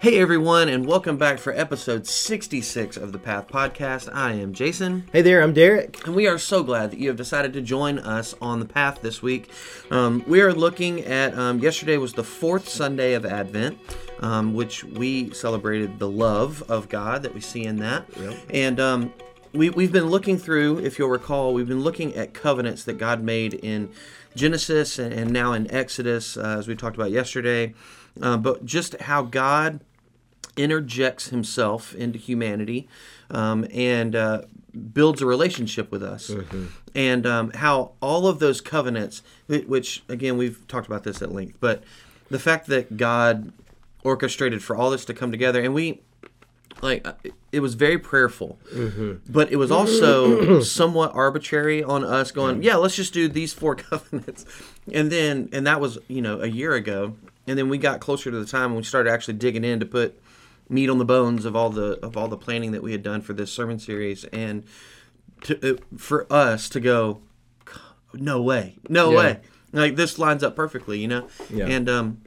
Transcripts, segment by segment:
Hey everyone, and welcome back for episode 66 of the Path Podcast. I am Jason, Hey there, I'm Derek. and we are so glad that you have decided to join us on the path this week. Um, we are looking at, um, yesterday was the fourth Sunday of Advent, um, which we celebrated the love of God that we see in that. And um, we, we've been looking through, if you'll recall, we've been looking at covenants that God made in Genesis and, and now in Exodus, uh, as we talked about yesterday. Uh, but just how God interjects himself into humanity um, and uh, builds a relationship with us. And um, how all of those covenants, which again, we've talked about this at length, but the fact that God orchestrated for all this to come together, and we, like, uh, it was very prayerful, but it was also somewhat arbitrary on us going, yeah, let's just do these four covenants. And then, and that was, you know, a year ago. And then we got closer to the time when we started actually digging in to put meat on the bones of all the of all the planning that we had done for this sermon series. And to, uh, for us to go no way no Yeah. way. Like this lines up perfectly you know? Yeah. and um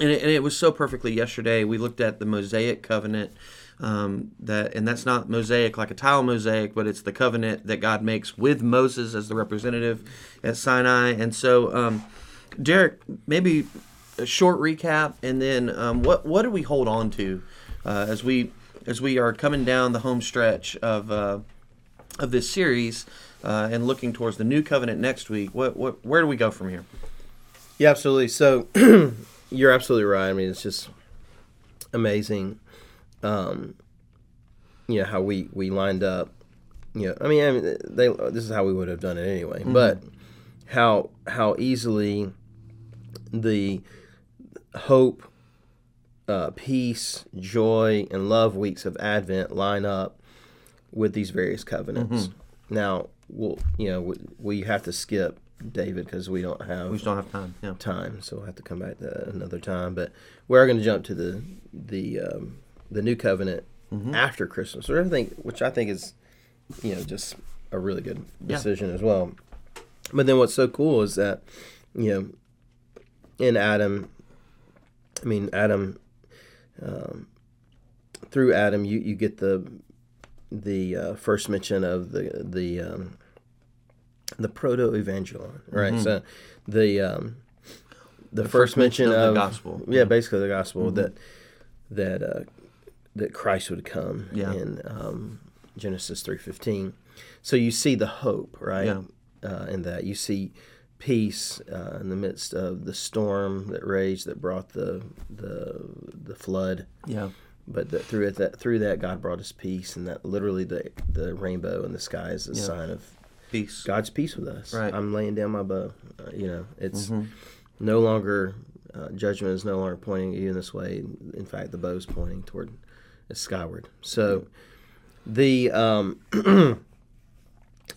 and it, and it was so perfectly yesterday. We looked at the mosaic covenant um, that and that's not mosaic like a tile mosaic but it's the covenant that god makes with moses as the representative at sinai. And so um, derek maybe a short recap and then um, what what do we hold on to uh, as we as we are coming down the home stretch of uh, of this series uh, and looking towards the new covenant next week what, what where do we go from here Yeah, absolutely. So you're absolutely right. I mean, it's just amazing. Um, you know how we we lined up. You know, I mean, I mean, they this is how we would have done it anyway. But how how easily the hope, uh, peace, joy, and love weeks of Advent line up with these various covenants. Now, we'll you know we, we have to skip David because we don't have we just don't have time yeah time, so we'll have to come back to that another time. But we're going to jump to the the um, the new covenant after Christmas, or everything, which I think is you know just a really good Yeah. decision as well. But then what's so cool is that you know in Adam, I mean Adam, um, through Adam, you you get the the uh, first mention of the the um, the proto evangelon, right? So the um, the, first, mention, mention of of, the gospel. yeah, basically the gospel that that uh, that Christ would come Yeah. in um, Genesis three fifteen. So you see the hope, right? Yeah. Uh, in that you see peace uh, in the midst of the storm that raged that brought the the the flood yeah but that through it that through that God brought us peace, and that literally the the rainbow in the sky is a sign of peace God's peace with us. Right. I'm laying down my bow. Uh, you know, it's no longer uh, judgment is no longer pointing at you in this way. In fact, the bow is pointing toward uh, skyward. So the um,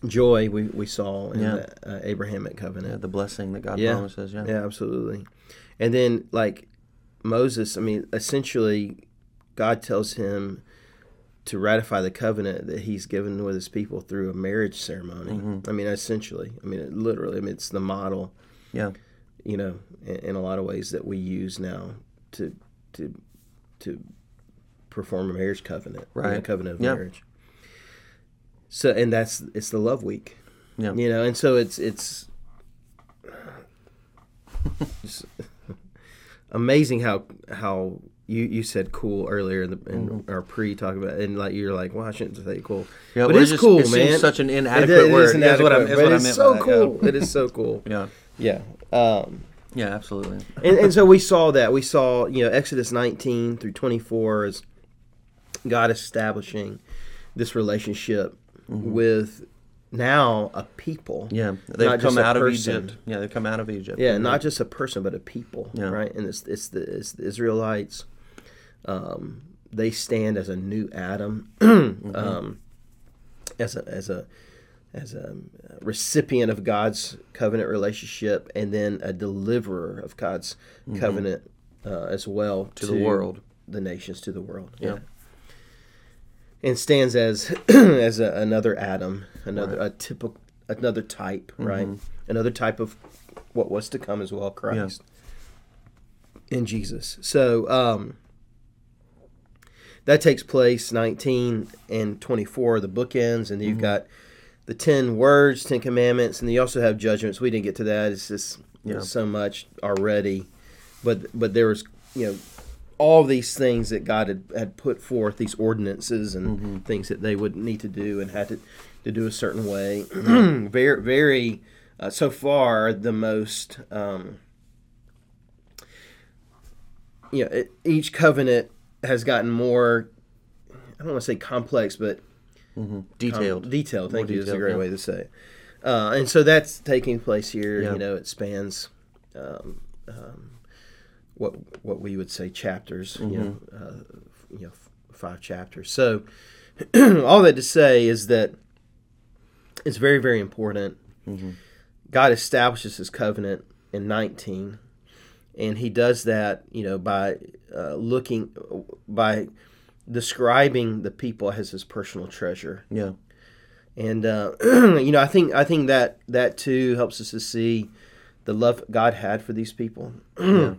joy we, we saw in Yeah. the uh, Abrahamic covenant. yeah the blessing that god Yeah. promises yeah Yeah, absolutely. And then like Moses, I mean, essentially God tells him to ratify the covenant that he's given with his people through a marriage ceremony. I mean, essentially. I mean, it literally, I mean, it's the model, yeah you know, in, in a lot of ways that we use now to to to perform a marriage covenant, you know, Right. covenant of Yeah. marriage. So, and that's it's the love week. Yeah. You know and so it's it's just amazing how how you you said cool earlier in, the, in our pre talk about it, and like you're like well I shouldn't say cool. Yeah, but well, it's just- cool it seems man. such an It- inadequate it is word. is what I- inadequate, is but it's so that, yeah. cool. It is so cool. Yeah. Yeah um yeah absolutely. and, and so we saw that. We saw you know Exodus 19 through 24 is God establishing this relationship with now a people yeah they've come out of egypt yeah they've come out of egypt Yeah, not just a person, but a people, Yeah. right? And it's it's the, it's the Israelites. Um, they stand as a new Adam, um, as a as a as a recipient of God's covenant relationship, and then a deliverer of God's covenant uh, as well to, the world. the nations, to the world. Yeah. And stands as as a, another Adam, another a typical another type, right? Another type of what was to come as well, Christ in Jesus. So, um, that takes place 19 and 24 the bookends and you've got the 10 words 10 commandments and you also have judgments. We didn't get to that. It's just you know, Yeah. so much already. But but there was you know all these things that god had, had put forth these ordinances and things that they would need to do and had to, to do a certain way very very uh, so far the most um, you know, it, each covenant has gotten more. I don't want to say complex, but com- Detailed. detailed. Thank More you. Is a great yeah. way to say it. Uh, and so that's taking place here. Yeah. You know, it spans um, um, what what we would say chapters. You know, Mm-hmm. uh, you know, f- five chapters. So all that to say is that it's very very important. Mm-hmm. God establishes His covenant in nineteen and he does that you know by uh, looking by describing the people as his personal treasure Yeah. and uh, you know i think i think that that too helps us to see the love god had for these people Yeah.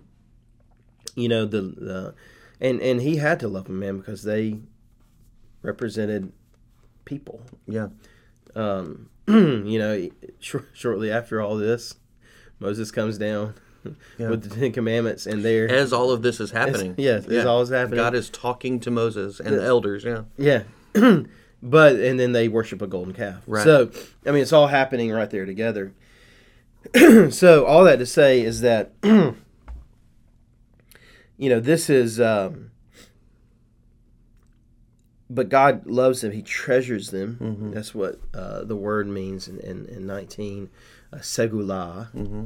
You know the, the and and he had to love them man because they represented people Yeah. um, you know shor- shortly after all this moses comes down Yeah. with the ten commandments and they're As all of this is happening. yes, it's always happening. God is talking to Moses and the elders. Yeah. Yeah. but and then they worship a golden calf. Right. So I mean it's all happening right there together. so all that to say is that you know this is um but God loves them. He treasures them. Mm-hmm. That's what uh, the word means in, in, in 19, uh, segulah. Mm-hmm.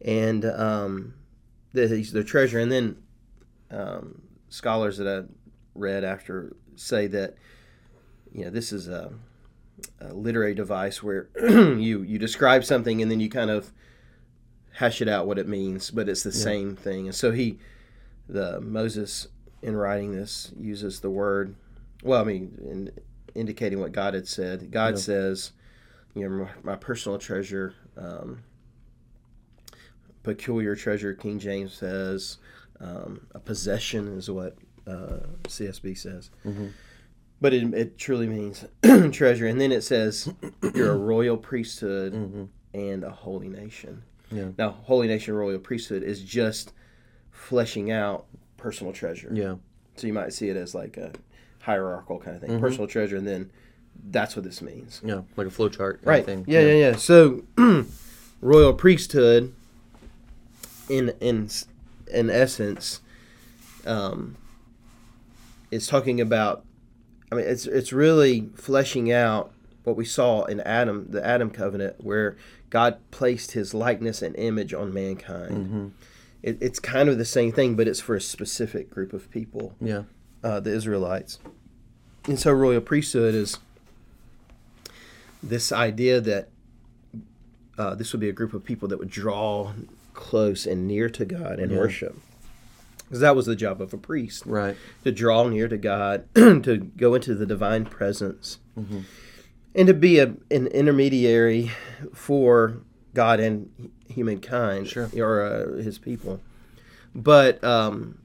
And um, he's their treasure. And then um, scholars that I read after say that you know this is a, a literary device where you you describe something and then you kind of hash it out what it means, but it's the same thing. And so he, the Moses, in writing this, uses the word. Well, I mean, in indicating what God had said. God Yeah. says, you know, my, my personal treasure. Um, peculiar treasure, King James says. Um, a possession is what uh, CSB says. Mhm. But it, it truly means treasure. And then it says, you're a royal priesthood Mm-hmm. and a holy nation. Yeah. Now, holy nation, royal priesthood is just fleshing out personal treasure. Yeah. So you might see it as like a hierarchical kind of thing, Mhm. personal treasure, and then that's what this means. Yeah. Like a flow chart. Right. Thing. Yeah, yeah, yeah. So, royal priesthood, in in in essence, um, is talking about. I mean, it's it's really fleshing out what we saw in Adam, the Adam covenant, where God placed His likeness and image on mankind. Mhm. It, it's kind of the same thing, but it's for a specific group of people Yeah. uh, the Israelites. And so royal priesthood is this idea that uh, this would be a group of people that would draw close and near to God and Yeah. worship. Because that was the job of a priest Right. to draw near to God, to go into the divine presence, Mhm. and to be a, an intermediary for God and humankind, Sure. or uh, His people. But um,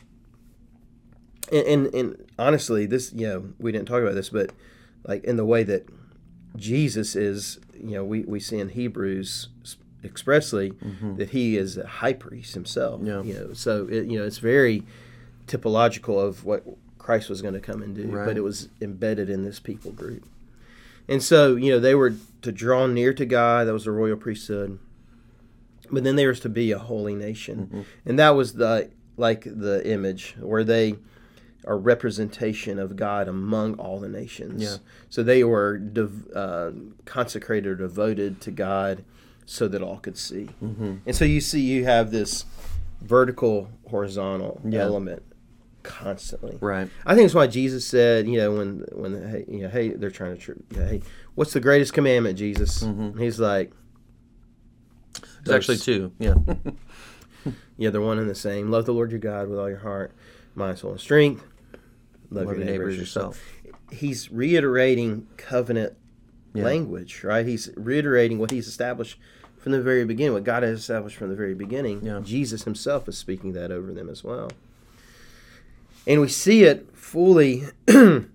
and, and and honestly, this you know we didn't talk about this, but like in the way that Jesus is, you know, we we see in Hebrews expressly that he is a high priest himself. Mm-hmm. Yeah. You know, so it, you know it's very typological of what Christ was going to come and do, Right. but it was embedded in this people group. And so, you know, they were to draw near to God. That was the royal priesthood. But then there was to be a holy nation, Mm-hmm. and that was the like the image where they are representation of God among all the nations. Yeah. So they were dev- uh, consecrated or devoted to God, so that all could see. Mm-hmm. And so you see, you have this vertical, horizontal Yeah. element constantly. Right. I think it's why Jesus said, you know, when when hey, you know, hey, they're trying to, tr- hey, what's the greatest commandment, Jesus? Mhm. He's like, It's actually two. Yeah. yeah, they're one and the same. Love the Lord your God with all your heart, mind, soul, and strength. Love, your neighbor as yourself. He's reiterating covenant Yeah. language, right? He's reiterating what he's established from the very beginning, what God has established from the very beginning. Yeah. Jesus himself is speaking that over them as well. And we see it fully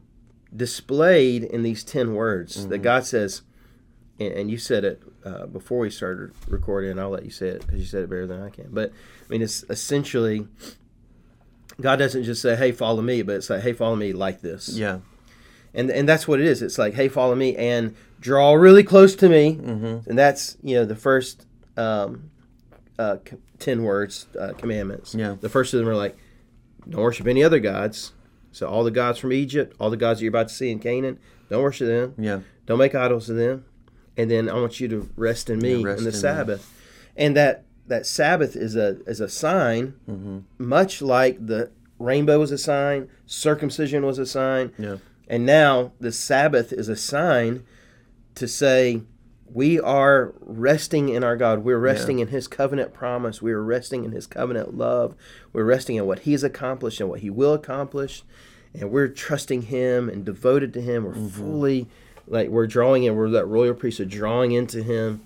displayed in these 10 words Mm-hmm. that God says, and, and you said it uh, before we started recording, and I'll let you say it because you said it better than I can. But I mean, it's essentially God doesn't just say, "Hey, follow me," but it's like, "Hey, follow me like this." Yeah. and and that's what it is. It's like, "Hey, follow me," and draw really close to me, Mm-hmm. and that's you know the first um, uh, c- ten words uh, commandments. Yeah. the first of them are like, "Don't worship any other gods." So all the gods from Egypt, all the gods that you're about to see in Canaan, don't worship them. Yeah. Don't make idols of them. And then I want you to rest in me Yeah, rest in the in me. Sabbath. And that that Sabbath is a is a sign, Mm-hmm. much like the rainbow was a sign, circumcision was a sign, Yeah. and now the Sabbath is a sign to say we are resting in our God. We're resting in His covenant promise. We are resting in His covenant love. We're resting in what He's accomplished and what He will accomplish. And we're trusting Him and devoted to Him. We're fully, like, we're drawing in. We're that royal priesthood drawing into Him.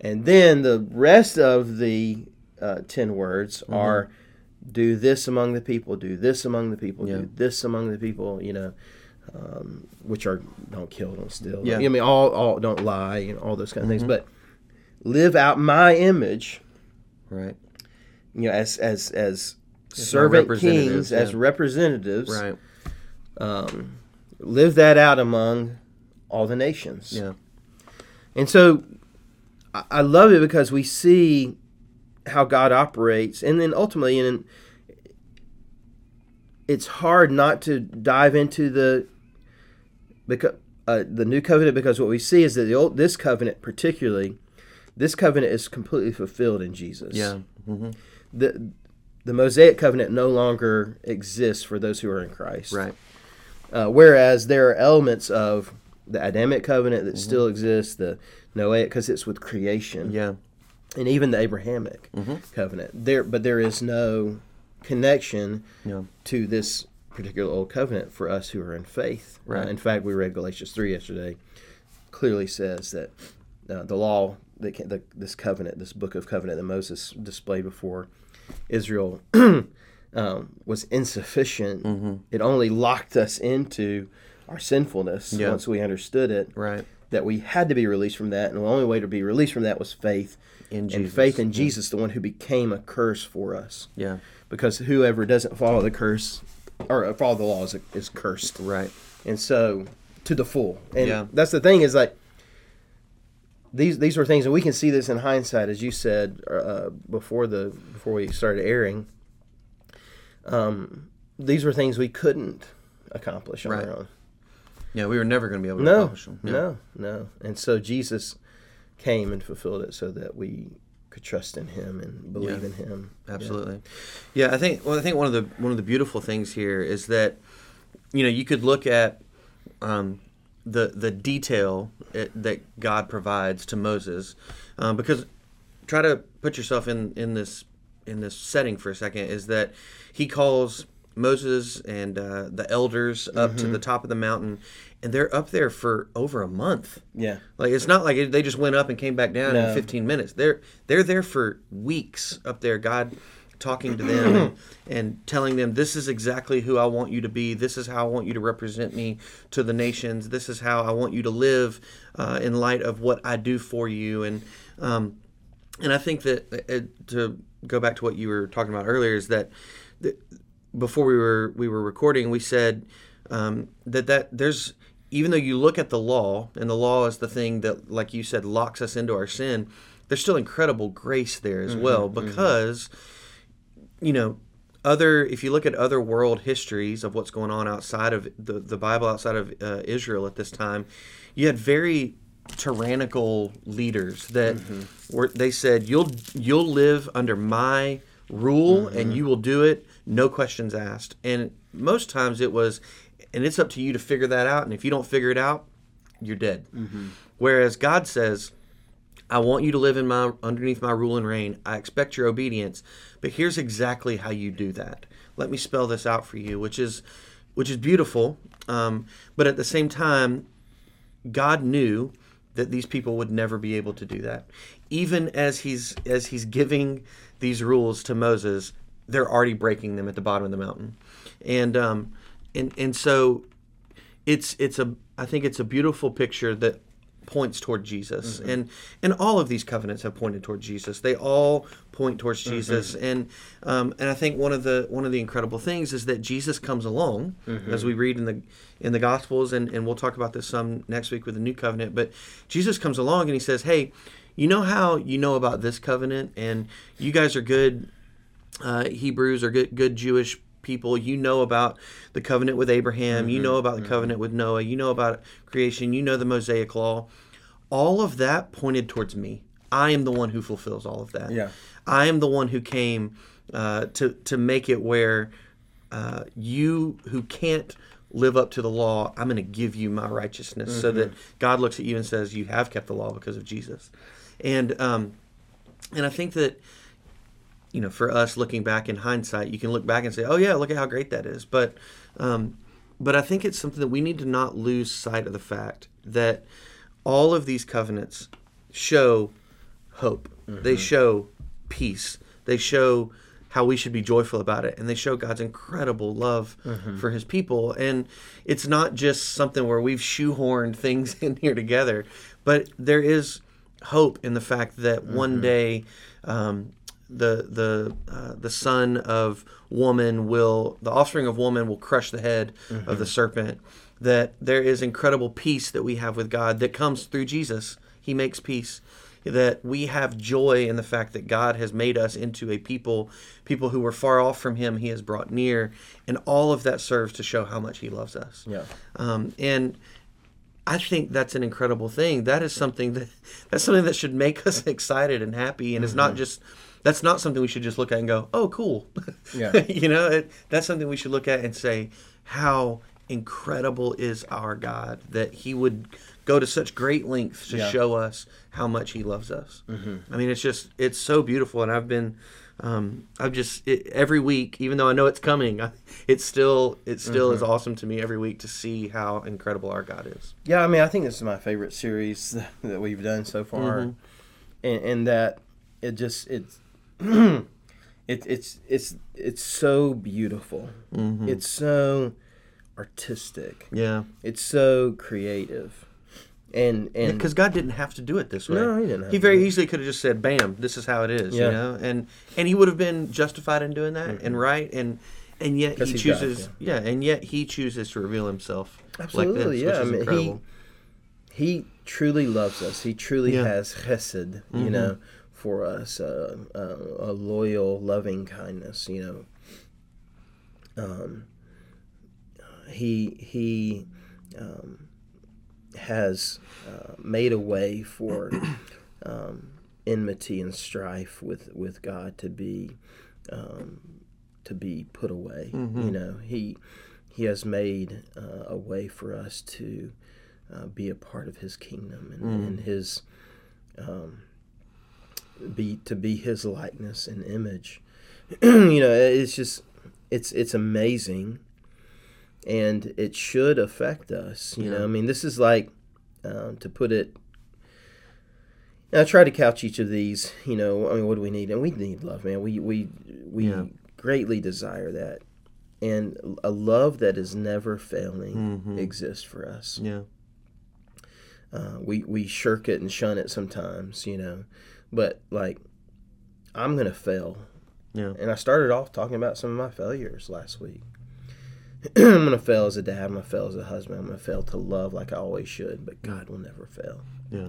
And then the rest of the uh, 10 words are do this among the people, do this among the people, Yeah. do this among the people, you know um, which are don't kill, don't steal. Yeah. I mean, all, all don't lie, and all those kind of things. But live out my image, Right. you know, as as as my servant kings, as representatives. Right. Um, live that out among all the nations. Yeah. And so I, love it because we see how God operates, and then ultimately, and it's hard not to dive into the because uh, the new covenant because what we see is that the old this covenant particularly this covenant is completely fulfilled in Jesus. Yeah. Mm-hmm. The the Mosaic covenant no longer exists for those who are in Christ. Right. Uh, whereas there are elements of the Adamic covenant Mm-hmm. that still exists, the Noahic, because it's with creation, Yeah. and even the Abrahamic Mhm. covenant. There, but there is no connection Yeah. to this particular old covenant for us who are in faith. Right. Uh, in fact, we read Galatians three yesterday. Clearly says that uh, the law, that the, this covenant, this book of covenant that Moses displayed before Israel, um, was insufficient. Mm-hmm. It only locked us into our sinfulness Yeah. once we understood it. Right. That we had to be released from that, and the only way to be released from that was faith. In And Jesus. faith in Yeah. Jesus, the one who became a curse for us Yeah. because whoever doesn't follow the curse or follow the law is, is cursed Right. and so to the full and Yeah. that's the thing is like these these were things and we can see this in hindsight as you said uh, before the before we started airing um, these were things we couldn't accomplish on Right. our own Yeah. We were never going to be able to no accomplish them. Yeah. no no and so jesus came and fulfilled it so that we could trust in him and believe Yeah. in him Absolutely. Yeah, I think. Well, I think one of the one of the beautiful things here is that, you know, you could look at um, the the detail it, that God provides to Moses, um, because try to put yourself in in this in this setting for a second. Is that he calls Moses and uh, the elders up to the top of the mountain, and they're up there for over a month. yeah Like it's not like they just went up and came back down No. in 15 minutes. They're they're there for weeks up there. God talking to them and, and telling them this is exactly who I want you to be. This is how I want you to represent me to the nations. This is how I want you to live uh, in light of what I do for you. And um, and I think that uh, to go back to what you were talking about earlier is that, that before we were we were recording, we said um, that that there's even though you look at the law and the law is the thing that, like you said, locks us into our sin. There's still incredible grace there as well because you know other if you look at other world histories of what's going on outside of the, the bible outside of uh, israel at this time you had very tyrannical leaders that were they said you'll you'll live under my rule and you will do it no questions asked and most times it was and it's up to you to figure that out and if you don't figure it out you're dead whereas god says I want you to live in my underneath my rule and reign. I expect your obedience, but here's exactly how you do that. Let me spell this out for you, which is which is beautiful. Um, but at the same time, God knew that these people would never be able to do that. Even as he's as he's giving these rules to Moses, they're already breaking them at the bottom of the mountain, and um, and and so it's it's a I think it's a beautiful picture that points toward Jesus, Mm-hmm. and and all of these covenants have pointed toward Jesus. They all point towards Mm-hmm. Jesus, and um, and I think one of the one of the incredible things is that Jesus comes along, Mm-hmm. as we read in the in the Gospels, and and we'll talk about this some next week with the New Covenant. But Jesus comes along and he says, "Hey, you know how you know about this covenant, and you guys are good uh, Hebrews or good good Jewish people. You know about the covenant with Abraham. You know about the covenant with Noah. You know about creation. You know the Mosaic law. All of that pointed towards me. I am the one who fulfills all of that. Yeah. I am the one who came uh, to to make it where uh, you who can't live up to the law, I'm going to give you my righteousness, so that God looks at you and says, "You have kept the law because of Jesus." And um, and I think that you know, for us looking back in hindsight, you can look back and say, "Oh yeah, look at how great that is." But, um, but I think it's something that we need to not lose sight of the fact that all of these covenants show hope. They show peace. They show how we should be joyful about it, and they show God's incredible love for His people. And it's not just something where we've shoehorned things in here together, but there is hope in the fact that one day. Um, the the uh, the son of woman will the offspring of woman will crush the head of the serpent. That there is incredible peace that we have with God that comes through Jesus. He makes peace. That we have joy in the fact that God has made us into a people people who were far off from him. He has brought near. And all of that serves to show how much he loves us. Yeah. um, and I think that's an incredible thing. That is something that that's something that should make us excited and happy, and it's not just that's not something we should just look at and go, "Oh, cool." Yeah. you know, it, that's something we should look at and say, "How incredible is our God that He would go to such great lengths to Yeah. show us how much He loves us." I mean, it's just it's so beautiful, and I've been. Um, I've just it, every week, even though I know it's coming, I, it's still it still is awesome to me every week to see how incredible our God is. Yeah, I mean, I think this is my favorite series that we've done so far, Mm-hmm. and, and that it just it's it, it's it's it's so beautiful. Mm-hmm. It's so artistic. Yeah, It's so creative, and and because God didn't have to do it this way. No, he didn't have He very easily could have just said, "Bam, this is how it is," Yeah. you know, and and he would have been justified in doing that and right, and and yet he he's God, chooses, yeah. and yet he chooses to reveal himself Absolutely, like this, yeah. I mean, incredible. he he truly loves us. He truly Yeah. Mm-hmm. has chesed, you know, for us, uh, uh, a loyal, loving kindness. You know, um, he he um, has uh, made a way for um, enmity and strife with with God to be um, to be put away. Mm-hmm. You know, he he has made uh, a way for us to uh, be a part of his kingdom and, Mm. and his um, be to be his likeness and image. you know, it's just it's it's amazing, and it should affect us. You know, I mean, this is like um, to put it. I try to couch each of these. You know, I mean, what do we need? And we need love, man. We we we Yeah. greatly desire that, and a love that is never failing Mhm. exists for us. yeah, Uh, we we shirk it and shun it sometimes, you know, but like I'm gonna fail, yeah, and I started off talking about some of my failures last week. I'm gonna fail as a dad. I'm gonna fail as a husband. I'm gonna fail to love like I always should, but God will never fail. yeah,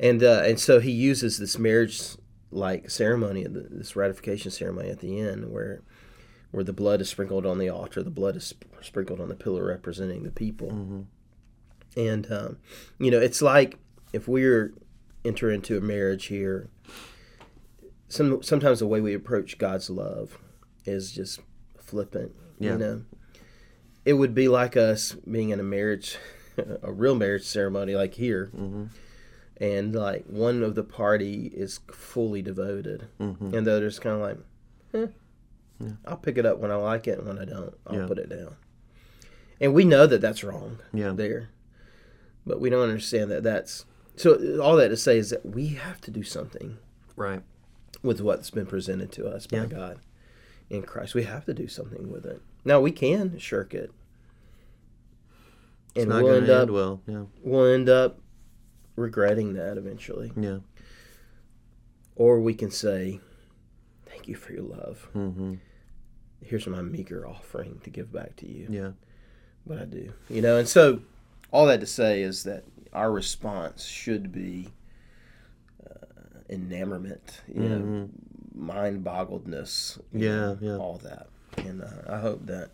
And uh, and so He uses this marriage like ceremony, this ratification ceremony at the end, where where the blood is sprinkled on the altar, the blood is sprinkled on the pillar representing the people. hmm And um, you know, it's like if we're enter into a marriage here, some sometimes the way we approach God's love is just flippant. Yeah. You know, it would be like us being in a marriage, a real marriage ceremony, like here, hmm and like one of the party is fully devoted, hmm and the other's kind of like, eh, Yeah. I'll pick it up when I like it, and when I don't, I'll Yeah. put it down. And we know that that's wrong yeah, there. But we don't understand that that's so. All that to say is that we have to do something right, with what's been presented to us by Yeah. God, in Christ. We have to do something with it. Now we can shirk it, It's and we'll end up end well. Yeah. we'll end up regretting that eventually. Yeah. Or we can say, "Thank you for your love. hmm Here's my meager offering to give back to you." Yeah. But I do, you know. And so, all that to say is that our response should be uh, enamorment, you know, mind-boggledness, Yeah, know, yeah. all that. And uh, I hope that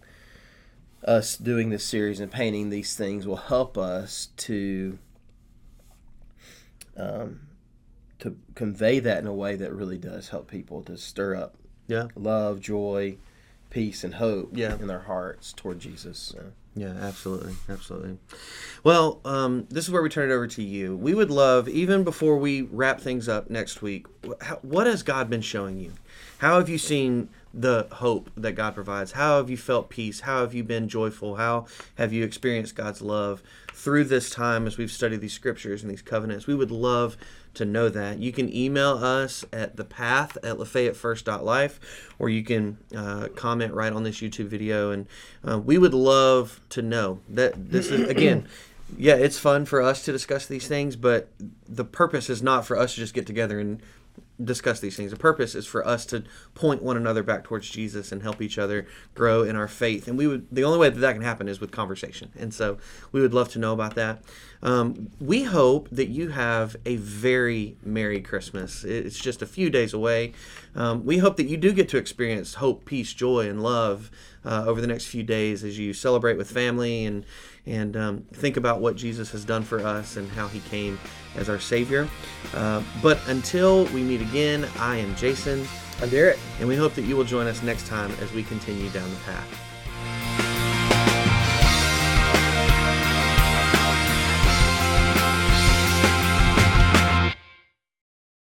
us doing this series and painting these things will help us to um, to convey that in a way that really does help people to stir up Yeah. love, joy, peace, and hope Yeah. in their hearts toward Jesus. So. Yeah, absolutely, absolutely. Well, um, this is where we turn it over to you. We would love, even before we wrap things up next week, how, what has God been showing you? How have you seen the hope that God provides? How have you felt peace? How have you been joyful? How have you experienced God's love through this time as we've studied these scriptures and these covenants? We would love to know that. You can email us at the path at lafayettefirst.life or you can uh, comment right on this YouTube video. And uh, we would love to know that this is, again, yeah, it's fun for us to discuss these things, but the purpose is not for us to just get together and discuss these things. The purpose is for us to point one another back towards Jesus and help each other grow in our faith. And we would the only way that that can happen is with conversation. And so we would love to know about that. Um, we hope that you have a very merry Christmas. It's just a few days away. Um, we hope that you do get to experience hope, peace, joy, and love uh, over the next few days as you celebrate with family and and um, think about what Jesus has done for us and how He came as our Savior. Uh, but until we meet again, I am Jason, I'm Derek. and we hope that you will join us next time as we continue down the path.